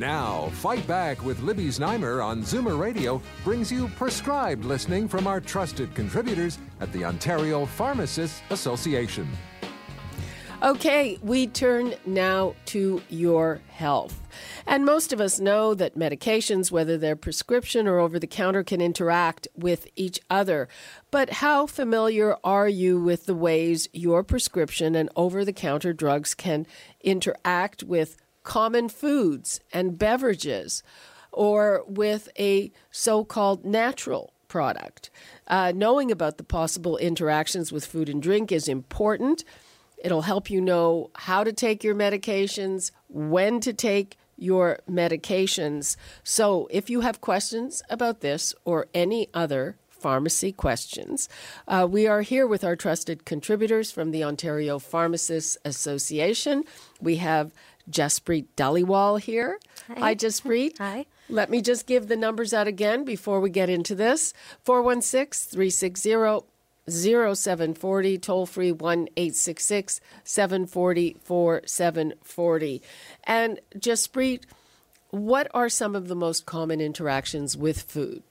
Now, Fight Back with Libby Znaimer on Zoomer Radio brings you prescribed listening from our trusted contributors at the Ontario Pharmacists Association. Okay, we turn now to your health. And most of us know that medications, whether they're prescription or over the counter, can interact with each other. But how familiar are you with the ways your prescription and over the counter drugs can interact with common foods and beverages or with a so called natural product. Uh, knowing about the possible interactions with food and drink is important. It'll help you know how to take your medications, when to take your medications. So, if you have questions about this or any other pharmacy questions, uh, we are here with our trusted contributors from the Ontario Pharmacists Association. We have Jaspreet Dhaliwal here. Hi, Hi Jaspreet. Hi. Let me just give the numbers out again before we get into this 416 360 0740, toll free 1 866 740 4740. And Jaspreet, what are some of the most common interactions with food?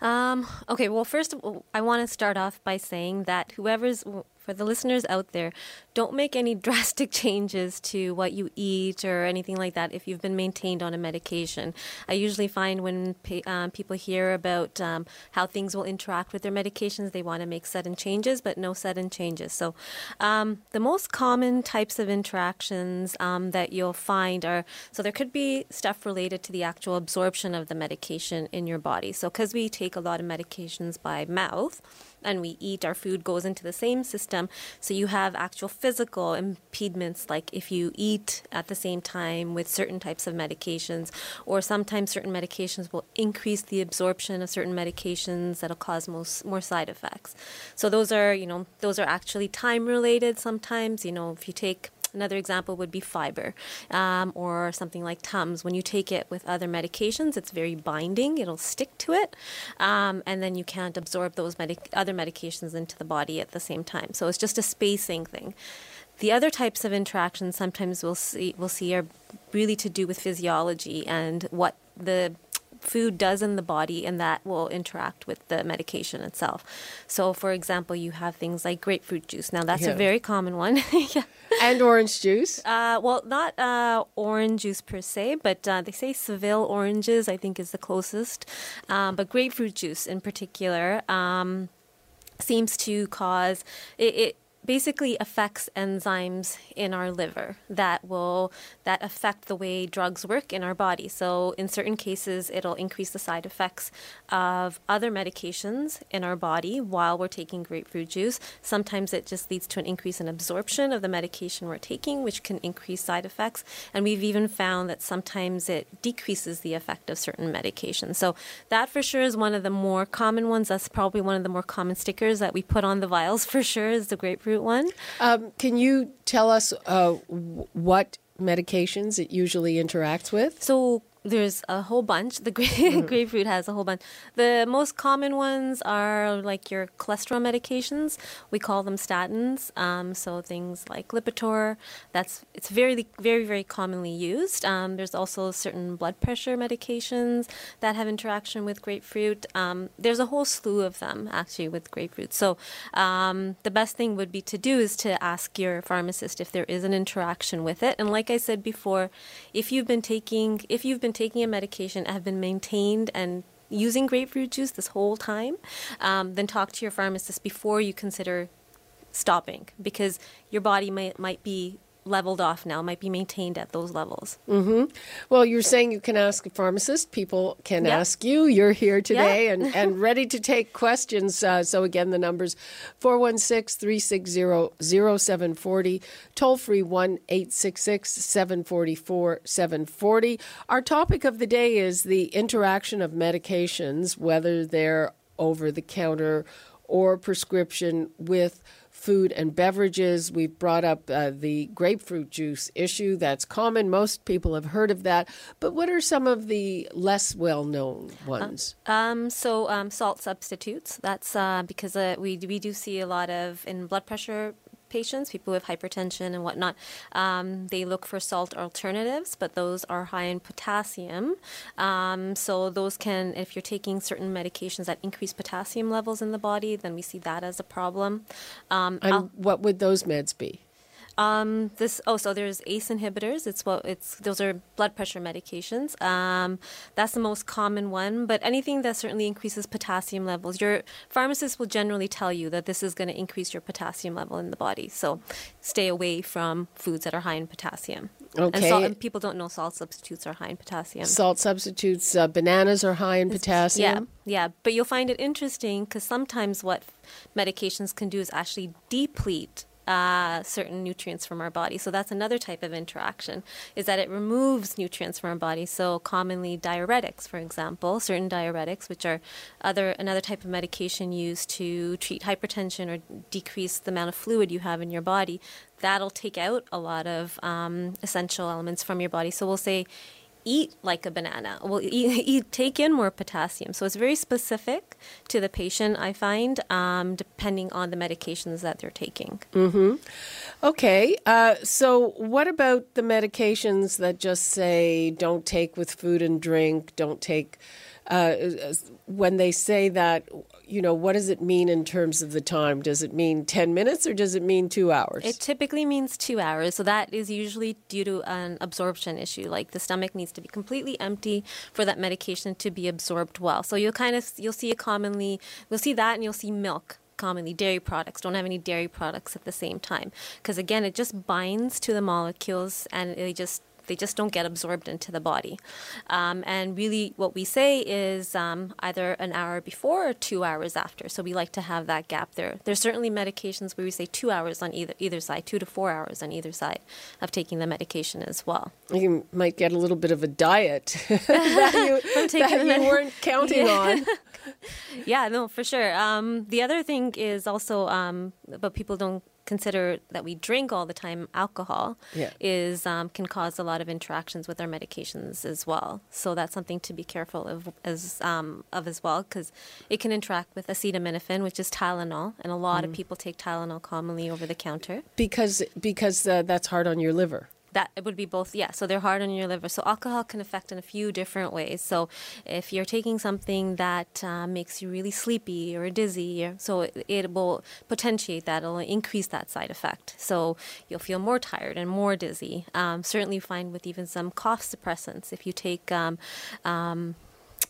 Um, okay, well, first, I want to start off by saying that whoever's for the listeners out there, don't make any drastic changes to what you eat or anything like that if you've been maintained on a medication. I usually find when um, people hear about um, how things will interact with their medications, they want to make sudden changes, but no sudden changes. So, um, the most common types of interactions um, that you'll find are so there could be stuff related to the actual absorption of the medication in your body. So, because we take a lot of medications by mouth, and we eat, our food goes into the same system. So you have actual physical impediments, like if you eat at the same time with certain types of medications, or sometimes certain medications will increase the absorption of certain medications that'll cause most, more side effects. So those are, you know, those are actually time related sometimes. You know, if you take Another example would be fiber um, or something like Tums. When you take it with other medications, it's very binding, it'll stick to it, um, and then you can't absorb those other medications into the body at the same time. So it's just a spacing thing. The other types of interactions sometimes we'll see, we'll see are really to do with physiology and what the food does in the body, and that will interact with the medication itself. So, for example, you have things like grapefruit juice. Now, that's yeah. a very common one. yeah. And orange juice? Uh, well, not uh, orange juice per se, but uh, they say Seville oranges, I think, is the closest. Um, but grapefruit juice in particular. Um, seems to cause it, it basically affects enzymes in our liver that will that affect the way drugs work in our body. So in certain cases it'll increase the side effects of other medications in our body while we're taking grapefruit juice. Sometimes it just leads to an increase in absorption of the medication we're taking which can increase side effects and we've even found that sometimes it decreases the effect of certain medications. So that for sure is one of the more common ones. That's probably one of the more common stickers that we put on the vials for sure is the grapefruit grapefruit one. Um, can you tell us uh, what medications it usually interacts with? So there's a whole bunch. The mm-hmm. grapefruit has a whole bunch. The most common ones are like your cholesterol medications. We call them statins. Um, so things like Lipitor. That's it's very very very commonly used. Um, there's also certain blood pressure medications that have interaction with grapefruit. Um, there's a whole slew of them actually with grapefruit. So um, the best thing would be to do is to ask your pharmacist if there is an interaction with it. And like I said before, if you've been taking if you've been been taking a medication, have been maintained and using grapefruit juice this whole time, um, then talk to your pharmacist before you consider stopping because your body might might be leveled off now, might be maintained at those levels. Well, you're saying you can ask a pharmacist. People can Yeah. ask you. You're here today Yeah. and, and ready to take questions. Uh, so, again, the number's 416 360 0740, toll free 1 866 744 740. Our topic of the day is the interaction of medications, whether they're over the counter or prescription, with food and beverages. We've brought up uh, the grapefruit juice issue. That's common. Most people have heard of that. But what are some of the less well known ones? Um, so um, salt substitutes. That's uh, because uh, we we do see a lot of in blood pressure patients, people with hypertension and whatnot. Um, they look for salt alternatives, but those are high in potassium. Um, so those can, if you're taking certain medications that increase potassium levels in the body, then we see that as a problem. Um, and al- what would those meds be? Um, this oh, so there's ACE inhibitors. It's what it's those are blood pressure medications. Um, that's the most common one. But anything that certainly increases potassium levels, your pharmacist will generally tell you that this is going to increase your potassium level in the body. So stay away from foods that are high in potassium. And, Okay. salt, and people don't know salt substitutes are high in potassium. Salt substitutes, uh, bananas are high in potassium. Yeah, yeah, but you'll find it interesting because sometimes what medications can do is actually deplete uh, certain nutrients from our body. So that's another type of interaction, is that it removes nutrients from our body. So commonly diuretics, for example, certain diuretics, which are other another type of medication used to treat hypertension or decrease the amount of fluid you have in your body, that'll take out a lot of um, essential elements from your body. So we'll say eat like a banana. Well, eat, eat, take in more potassium. So it's very specific to the patient, I find, um, depending on the medications that they're taking. Okay, uh, so what about the medications that just say don't take with food and drink, don't take, uh, when they say that, you know, what does it mean in terms of the time? Does it mean 10 minutes or does it mean two hours? It typically means two hours, so that is usually due to an absorption issue. Like the stomach needs to be completely empty for that medication to be absorbed well. So you'll kind of you'll see it commonly. You'll see that, and you'll see milk commonly dairy products don't have any dairy products at the same time because again it just binds to the molecules and they just they just don't get absorbed into the body. Um, and really, what we say is um, either an hour before or two hours after. So we like to have that gap there. There's certainly medications where we say two hours on either either side, two to four hours on either side of taking the medication as well. you might get a little bit of a diet that you, that you weren't counting on. Yeah, no, for sure. Um, the other thing is also, um, but people don't consider that we drink all the time alcohol Yeah. is um, can cause a lot of interactions with our medications as well. So that's something to be careful of as um, of as well because it can interact with acetaminophen, which is Tylenol, and a lot of people take Tylenol commonly over the counter. Because, because uh, that's hard on your liver. That it would be both, yeah. So they're hard on your liver. So alcohol can affect in a few different ways. So if you're taking something that uh, makes you really sleepy or dizzy, so it, it will potentiate that. It'll increase that side effect. So you'll feel more tired and more dizzy. Um, certainly, find with even some cough suppressants if you take. Um, um,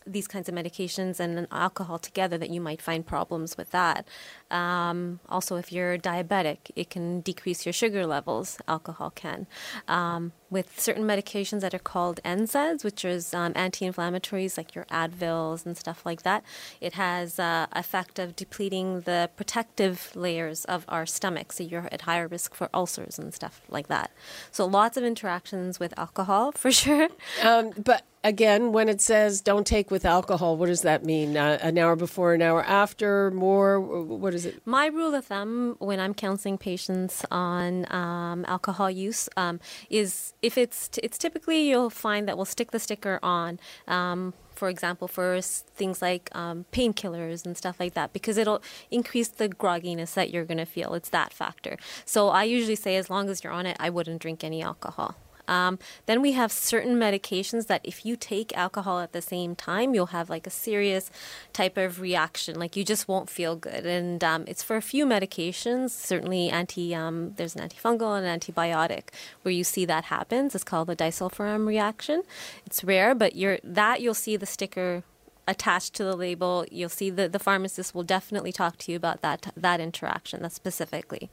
these kinds of medications and alcohol together that you might find problems with that. Um, also, if you're diabetic, it can decrease your sugar levels. Alcohol can. Um, with certain medications that are called NSAIDs, which is um, anti-inflammatories like your Advils and stuff like that, it has uh, effect of depleting the protective layers of our stomach, so you're at higher risk for ulcers and stuff like that. So lots of interactions with alcohol for sure. Um, but again, when it says don't take with alcohol, what does that mean? Uh, an hour before, an hour after, more? What is it? My rule of thumb when I'm counseling patients on um, alcohol use um, is if it's it's typically you'll find that we'll stick the sticker on. Um, for example, for things like um, painkillers and stuff like that, because it'll increase the grogginess that you're going to feel. It's that factor. So I usually say, as long as you're on it, I wouldn't drink any alcohol. Um, then we have certain medications that if you take alcohol at the same time, you'll have like a serious type of reaction. Like you just won't feel good. And um, it's for a few medications, certainly anti, um, there's an antifungal and an antibiotic where you see that happens. It's called the disulfiram reaction. It's rare, but you're, that you'll see the sticker attached to the label. You'll see that the pharmacist will definitely talk to you about that that interaction, that specifically.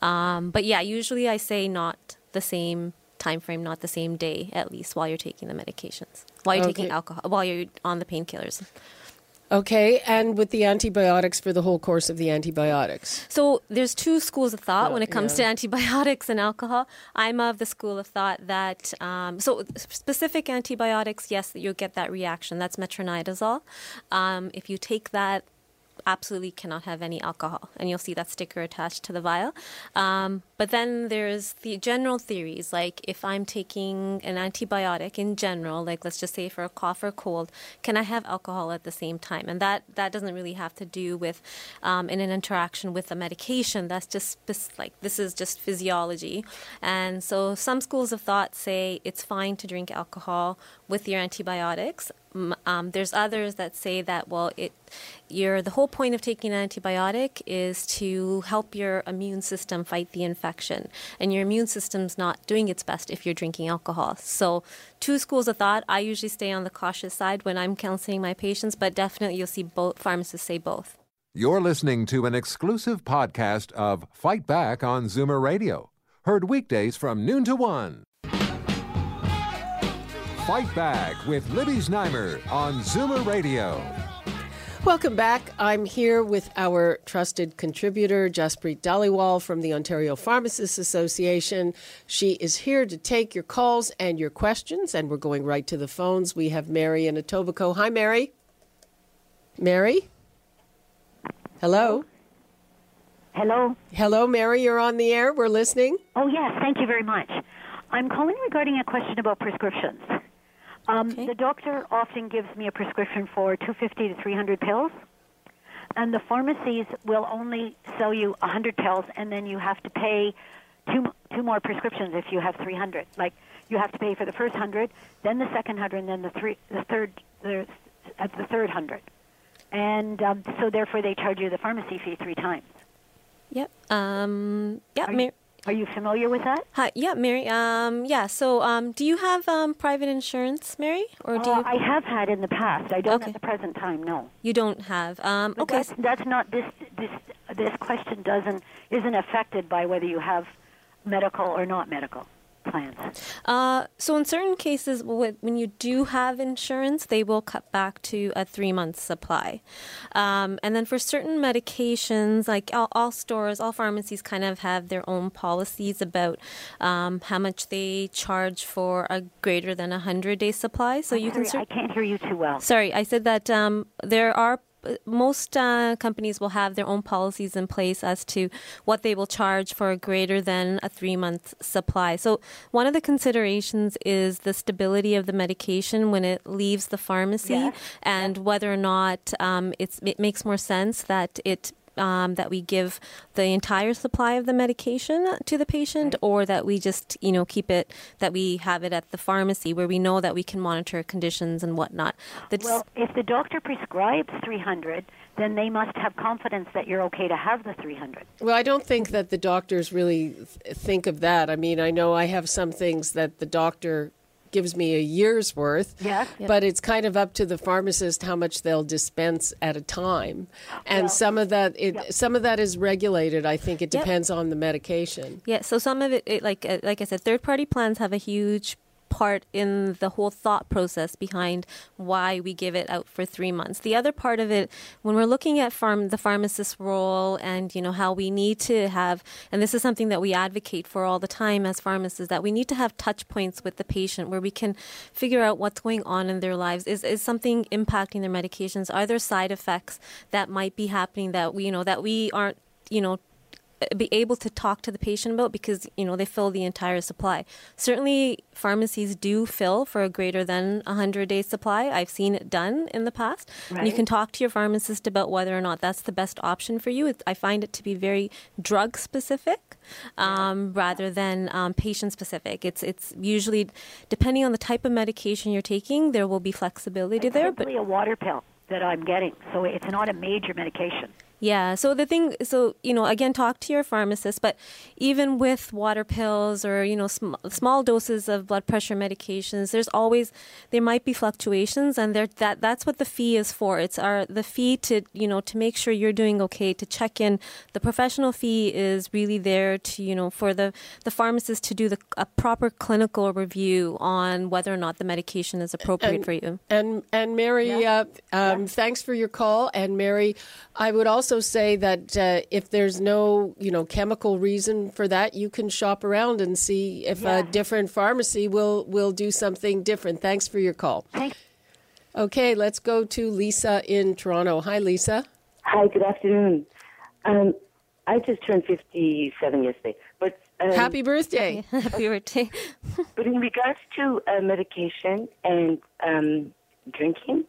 Um, but yeah, usually I say not the same time frame, not the same day, at least while you're taking the medications, while you're Okay. taking alcohol, while you're on the painkillers. Okay, and with the antibiotics for the whole course of the antibiotics. So there's two schools of thought Yeah, when it comes yeah. to antibiotics and alcohol. I'm of the school of thought that um, so specific antibiotics, yes, you'll get that reaction. That's metronidazole. Um, if you take that. Absolutely cannot have any alcohol, and you'll see that sticker attached to the vial. Um, but then there's the general theories, like if I'm taking an antibiotic in general, like let's just say for a cough or cold, can I have alcohol at the same time? And that that doesn't really have to do with um, in an interaction with the medication. That's just like this is just physiology. And so some schools of thought say it's fine to drink alcohol with your antibiotics. Um, there's others that say that well, it your the whole point of taking an antibiotic is to help your immune system fight the infection, and your immune system's not doing its best if you're drinking alcohol. So, two schools of thought. I usually stay on the cautious side when I'm counseling my patients, but definitely you'll see both pharmacists say both. You're listening to an exclusive podcast of Fight Back on Zoomer Radio. Heard weekdays from noon to one. Fight Back with Libby Znaimer on Zoomer Radio. Welcome back. I'm here with our trusted contributor, Jaspreet Dhaliwal from the Ontario Pharmacists Association. She is here to take your calls and your questions, and we're going right to the phones. We have Mary in Etobicoke. Hi, Mary. Mary? Hello? Hello. Hello, Mary. You're on the air. We're listening. Oh yes, thank you very much. I'm calling regarding a question about prescriptions. Um, Okay. The doctor often gives me a prescription for 250 to 300 pills, and the pharmacies will only sell you 100 pills, and then you have to pay two two more prescriptions if you have 300. Like you have to pay for the first 100, then the second 100, and then the three the third the at the third 100. And um, so therefore they charge you the pharmacy fee three times. Yep. Um, yeah, Are. Are you familiar with that? Hi, yeah, Mary. Um, yeah. So, um, do you have um, private insurance, Mary, or do Uh, you? I have had in the past. I don't Okay. at the present time. No. you don't have. Um, But okay. That's, that's not this. This this question doesn't isn't affected by whether you have medical or not medical plans. Uh, so in certain cases, wh- when you do have insurance, they will cut back to a three month supply. Um, and then for certain medications, like all, all stores, all pharmacies kind of have their own policies about um, how much they charge for a greater than a hundred day supply. So you can. Cer- I can't hear you too well. Sorry, I said that um, there are most uh, companies will have their own policies in place as to what they will charge for a greater than a three month supply. So, one of the considerations is the stability of the medication when it leaves the pharmacy Yes. and whether or not um, it's, it makes more sense that it um, that we give the entire supply of the medication to the patient, or that we just, you know, keep it that we have it at the pharmacy where we know that we can monitor conditions and whatnot. The dis- Well, if the doctor prescribes 300, then they must have confidence that you're okay to have the 300. Well, I don't think that the doctors really th- think of that. I mean, I know I have some things that the doctor gives me a year's worth. Yes. Yep. But it's kind of up to the pharmacist how much they'll dispense at a time. And Well, some of that it Yep. some of that is regulated. I think it Yep. depends on the medication. Yeah, so some of it, it like uh, like I said, third party plans have a huge part in the whole thought process behind why we give it out for three months. The other part of it, when we're looking at the pharmacist role and you know how we need to have, and this is something that we advocate for all the time as pharmacists, that we need to have touch points with the patient where we can figure out what's going on in their lives. Is is something impacting their medications? Are there side effects that might be happening that we you know that we aren't you know be able to talk to the patient about because you know they fill the entire supply. Certainly, pharmacies do fill for a greater than 100 day supply. I've seen it done in the past. And you can talk to your pharmacist about whether or not that's the best option for you. I find it to be very drug specific um, rather than um, patient specific. It's it's usually depending on the type of medication you're taking, there will be flexibility It's there. But a water pill that I'm getting, so it's not a major medication. Yeah. So the thing, so you know, again, talk to your pharmacist. But even with water pills or you know sm- small doses of blood pressure medications, there's always there might be fluctuations, and there that that's what the fee is for. It's our the fee to you know to make sure you're doing okay, to check in. The professional fee is really there to you know for the the pharmacist to do the a proper clinical review on whether or not the medication is appropriate And- for you. And and Mary, uh, um, thanks for your call. And Mary, I would also say that uh, if there's no you know chemical reason for that, you can shop around and see if a different pharmacy will will do something different. Thanks for your call. Thanks. Okay, let's go to Lisa in Toronto. Hi, Lisa. Hi, good afternoon. Um, I just turned 57 yesterday. But um, Happy birthday. Happy birthday. but in regards to uh, medication and um, drinking,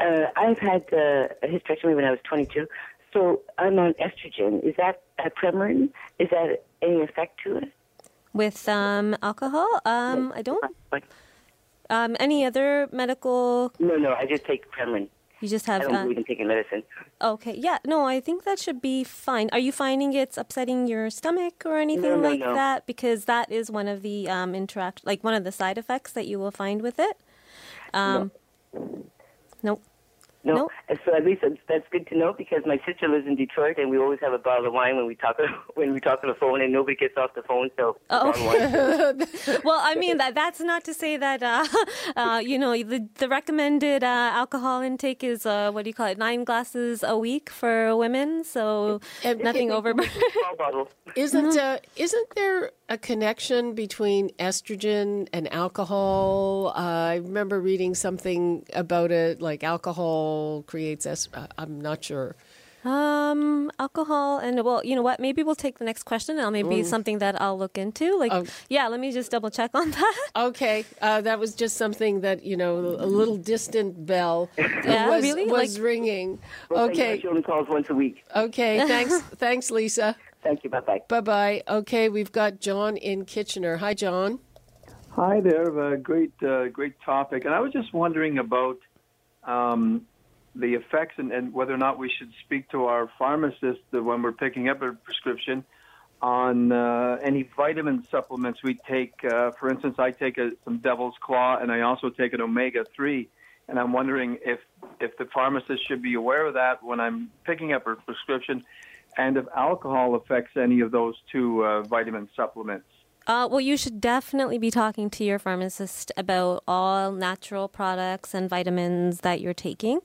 uh, I've had uh, a hysterectomy when I was 22, so I'm on estrogen. Is that a Premarin? Is that any effect to it? With um, alcohol, um, I don't. Um, any other medical? no, no, I just take Premarin. You just have. I don't Uh, believe in taking medicine. okay, yeah, no, I think that should be fine. Are you finding it's upsetting your stomach or anything No, no, like no. that? Because that is one of the um, interact, like one of the side effects that you will find with it. Um, Nope. No, No. And so at least that's, that's good to know because my sister lives in Detroit, and we always have a bottle of wine when we talk when we talk on the phone, and nobody gets off the phone. So Oh. bottle. Well, I mean that that's not to say that uh, uh, you know the the recommended uh, alcohol intake is uh, what do you call it nine glasses a week for women. So And- nothing over. bottle. Isn't uh, isn't there a connection between estrogen and alcohol? Uh, I remember reading something about it, like alcohol creates. Es- uh, I'm not sure. Um, alcohol and well, you know what? Maybe we'll take the next question. and maybe something that I'll look into. Like, Oh. yeah, let me just double check on that. Okay, uh, that was just something that you know, a little distant bell Yeah, was, really? was Like- ringing. Well. Okay, She only calls once a week. okay. Thanks, thanks, Lisa. Thank you. Bye bye. Bye bye. Okay, we've got John in Kitchener. Hi, John. Hi there, uh, great, uh, great topic. And I was just wondering about um, the effects and, and whether or not we should speak to our pharmacist when we're picking up a prescription on uh, any vitamin supplements we take. Uh, for instance, I take a, some Devil's Claw, and I also take an omega three. And I'm wondering if if the pharmacist should be aware of that when I'm picking up a prescription, and if alcohol affects any of those two uh, vitamin supplements. Uh, well, you should definitely be talking to your pharmacist about all natural products and vitamins that you're taking.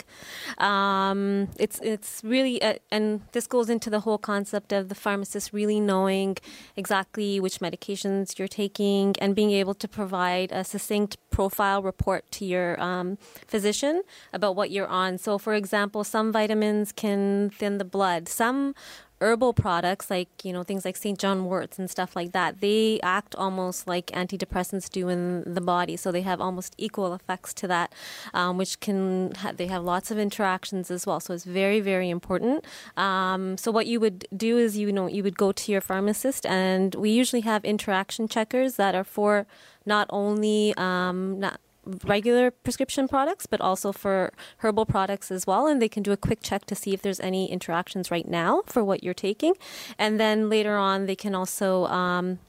Um, it's it's really, uh, and this goes into the whole concept of the pharmacist really knowing exactly which medications you're taking and being able to provide a succinct profile report to your um, physician about what you're on. So, for example, some vitamins can thin the blood. Some herbal products like you know things like St. John worts and stuff like that they act almost like antidepressants do in the body so they have almost equal effects to that um, which can ha- they have lots of interactions as well so it's very very important um, so what you would do is you know you would go to your pharmacist and we usually have interaction checkers that are for not only um, not regular prescription products, but also for herbal products as well. And they can do a quick check to see if there's any interactions right now for what you're taking. And then later on, they can also. Um,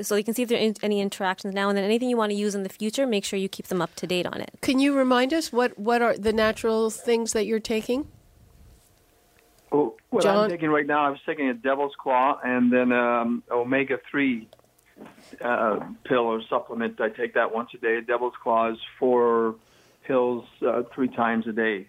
so you can see if there are any interactions now, and then anything you want to use in the future, make sure you keep them up to date on it. Can you remind us what what are the natural things that you're taking? Well, what John? I'm taking right now, I was taking a Devil's Claw and then um, omega three uh, pill or supplement. I take that once a day. Devil's Claw is four pills uh, three times a day.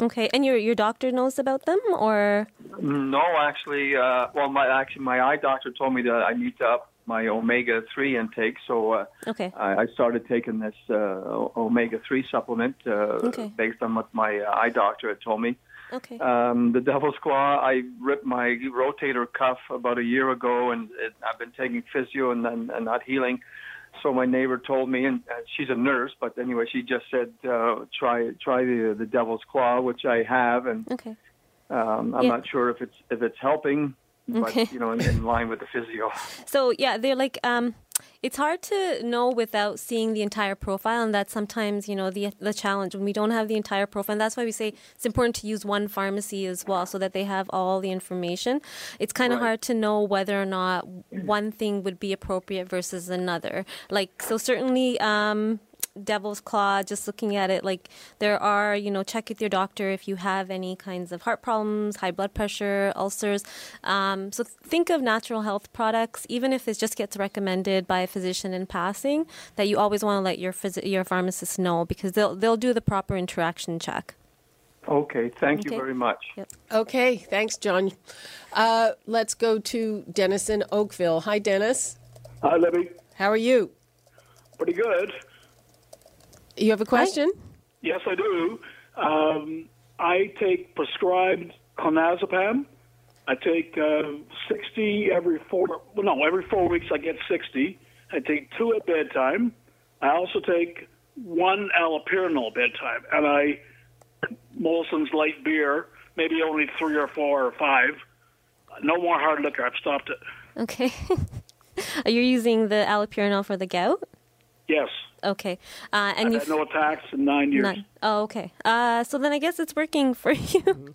Okay, and your your doctor knows about them, or No, actually, uh, well, my actually my eye doctor told me that I need to up my omega three intake, so uh, okay, I, I started taking this uh, omega three supplement uh, Okay. based on what my eye doctor had told me. Okay, Um, the Devil's Claw, I ripped my rotator cuff about a year ago, and it, I've been taking physio and, and, and not healing. So my neighbor told me, and she's a nurse, but anyway, she just said uh, try try the the Devil's Claw, which I have, and okay. um, I'm Yeah. not sure if it's if it's helping, but Okay. you know, in, in line with the physio. So yeah, they're like um, it's hard to know without seeing the entire profile, and that's sometimes you know the the challenge when we don't have the entire profile. And that's why we say it's important to use one pharmacy as well, so that they have all the information. It's kind of Right. hard to know whether or not one thing would be appropriate versus another. Like so, certainly. Um, devil's claw just looking at it like there are you know check with your doctor if you have any kinds of heart problems high blood pressure ulcers um, so think of natural health products even if it just gets recommended by a physician in passing that you always want to let your phys- your pharmacist know because they'll they'll do the proper interaction check Okay, thank you very much. Okay, thanks, John. Uh, let's go to Dennis in Oakville. Hi, Dennis. Hi, Libby. How are you? Pretty good. You have a question? Yes, I do. Um, I take prescribed clonazepam. I take uh, 60 every four. Well, no, every four weeks I get 60. I take two at bedtime. I also take one allopurinol bedtime, and I Molson's light beer, maybe only three or four or five. No more hard liquor. I've stopped it. okay are you using the allopurinol for the gout Yes, okay uh, and I've you had no attacks in nine years. None. Oh, okay. Uh, so then I guess it's working for you,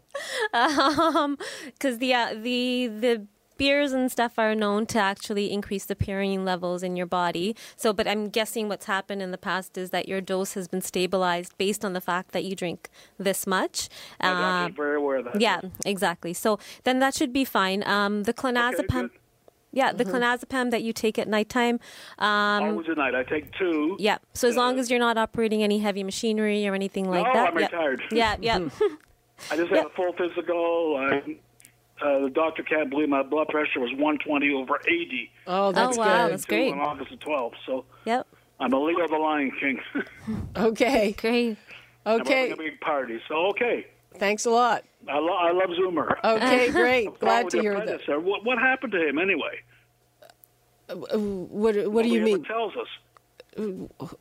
um, because the uh, the the beers and stuff are known to actually increase the purine levels in your body. So, but I'm guessing what's happened in the past is that your dose has been stabilized based on the fact that you drink this much. I'm Um, very aware of that. yeah, exactly. So then that should be fine. Um, the clonazepam. good. Yeah, the clonazepam that you take at nighttime. Um, Always at night. I take two. yeah. So as long as you're not operating any heavy machinery or anything like no, that. I'm yeah. retired. Yeah, yeah. I just had Yeah. a full physical. I, uh, the doctor can't believe my blood pressure was 120 over 80. Oh, that's Oh, wow, good. that's great. On August the 12th. So yep. I'm a Leo the Lion King. Okay, Great. Okay. I'm having a big party. So okay. Thanks a lot. I, lo- I love Zoomer. Okay, great. Glad to hear that. predecessor? What, what happened to him anyway? What What do you ever mean? Tells us.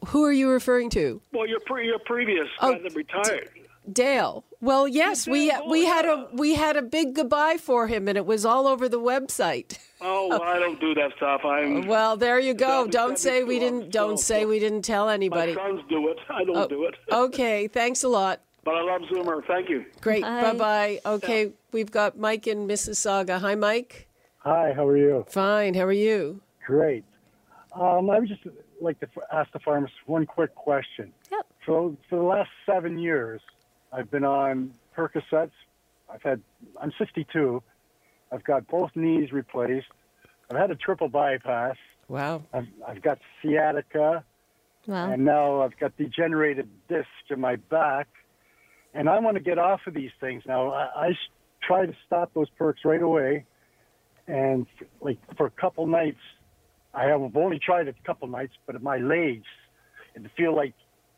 Who are you referring to? Well, your pre- your previous Oh, guy that retired. Dale. Well, yes, we Dale, we had a we had a big goodbye for him, and it was all over the website. Oh, well, I don't do that stuff. I'm. Well, there you go. Seven- Don't say we didn't. Don't so- say we didn't tell anybody. my anybody. sons do it. I don't oh, do it. Okay, thanks a lot. But I love Zoomer. Thank you. Great. Bye. Bye bye. Okay, we've got Mike in Mississauga. Hi, Mike. Hi, how are you? Fine. How are you? Great. Um, I would just like to ask the pharmacist one quick question. Yep. So for the last seven years, I've been on Percocets. I've had I'm 62. I've got both knees replaced. I've had a triple bypass. Wow. I've, I've got sciatica, Wow. and now I've got degenerated disc in my back. And I want to get off of these things now. I try to stop those perks right away, and like for a couple nights, I have only tried it a couple nights, but my legs, and feel like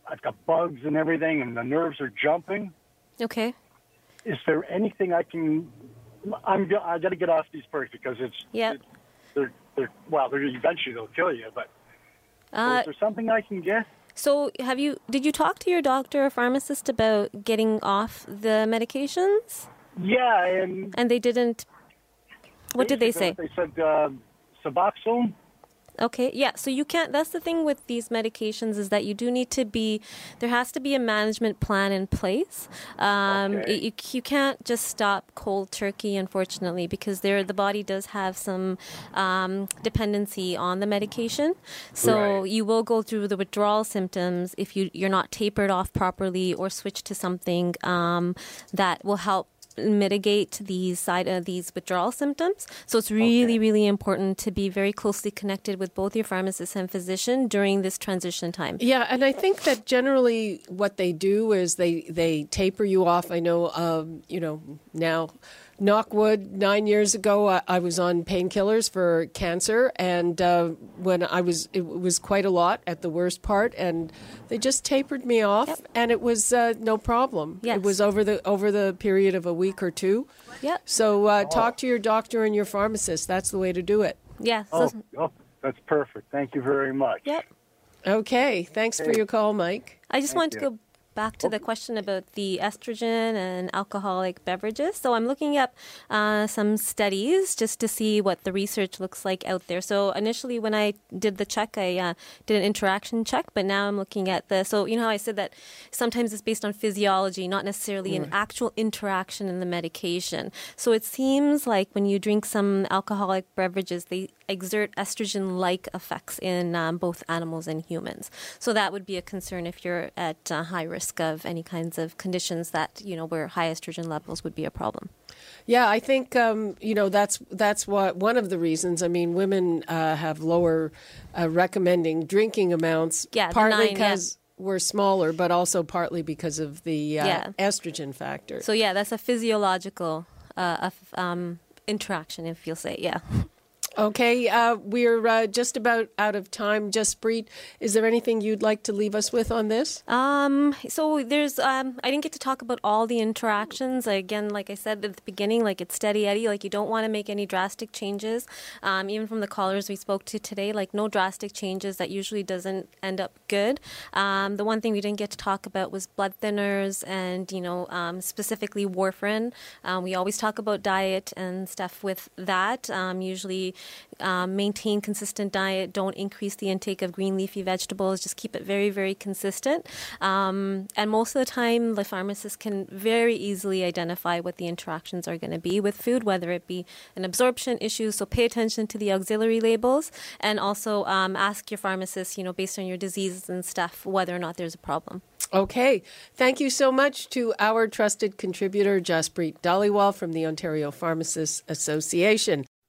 I've got bugs and everything, and the nerves are jumping. Okay. Is there anything I can? I'm I got to get off these perks because it's Yep. they're they're well they're eventually they'll kill you. But Uh, is there something I can get? So have you? Did you talk to your doctor or pharmacist about getting off the medications? Yeah, and And they didn't. What did they say? They said uh, Suboxone. Okay, yeah. So you can't. That's the thing with these medications is that you do need to be. There has to be a management plan in place. Um, Okay. it- you, you can't just stop cold turkey, unfortunately, because there the body does have some um, dependency on the medication. So Right. you will go through the withdrawal symptoms if you you're not tapered off properly or switch to something um, that will help mitigate these side uh, these withdrawal symptoms. So it's really, really important to be very closely connected with both your pharmacist and physician during this transition time. Yeah, and I think that generally what they do is they they taper you off. I know, um, you know, now, knockwood. Nine years ago, I, I was on painkillers for cancer, and uh, when I was, it was quite a lot at the worst part, and they just tapered me off, and it was uh, no problem. Yes. It was over the over the period of a week or two. Yep. So uh, talk to your doctor and your pharmacist. That's the way to do it. Yeah. Oh, So, oh, that's perfect. Thank you very much. Yep. Okay. Thanks for your call, Mike. I just Thank wanted to go back to the question about the estrogen and alcoholic beverages. So I'm looking up uh, some studies just to see what the research looks like out there. So initially, when I did the check, I uh, did an interaction check, but now I'm looking at the. So you know how I said that sometimes it's based on physiology, not necessarily an actual interaction in the medication. So it seems like when you drink some alcoholic beverages, they exert estrogen like effects in um, both animals and humans. So that would be a concern if you're at uh, high risk of any kinds of conditions that, you know, where high estrogen levels would be a problem. Yeah, I think um, you know that's that's what one of the reasons. I mean, women uh, have lower uh, recommending drinking amounts, Yeah, partly because we're smaller, but also partly because of the uh, Yeah. estrogen factor. So yeah, that's a physiological uh, um, interaction, if you'll say, yeah. Okay, uh, we're uh, just about out of time. Jaspreet, is there anything you'd like to leave us with on this? Um, so there's, um, I didn't get to talk about all the interactions. Again, like I said at the beginning, like it's steady Eddie. Like you don't want to make any drastic changes. Um, even from the callers we spoke to today, like no drastic changes. That usually doesn't end up good. Um, the one thing we didn't get to talk about was blood thinners and you know um, specifically warfarin. Um, we always talk about diet and stuff with that. Usually, um, maintain consistent diet. Don't increase the intake of green leafy vegetables. Just keep it very, very consistent. Um, and most of the time, the pharmacist can very easily identify what the interactions are going to be with food, whether it be an absorption issue. So pay attention to the auxiliary labels, and also um, ask your pharmacist, you know, based on your diseases and stuff, whether or not there's a problem. Okay, thank you so much to our trusted contributor, Jaspreet Dhaliwal from the Ontario Pharmacists Association.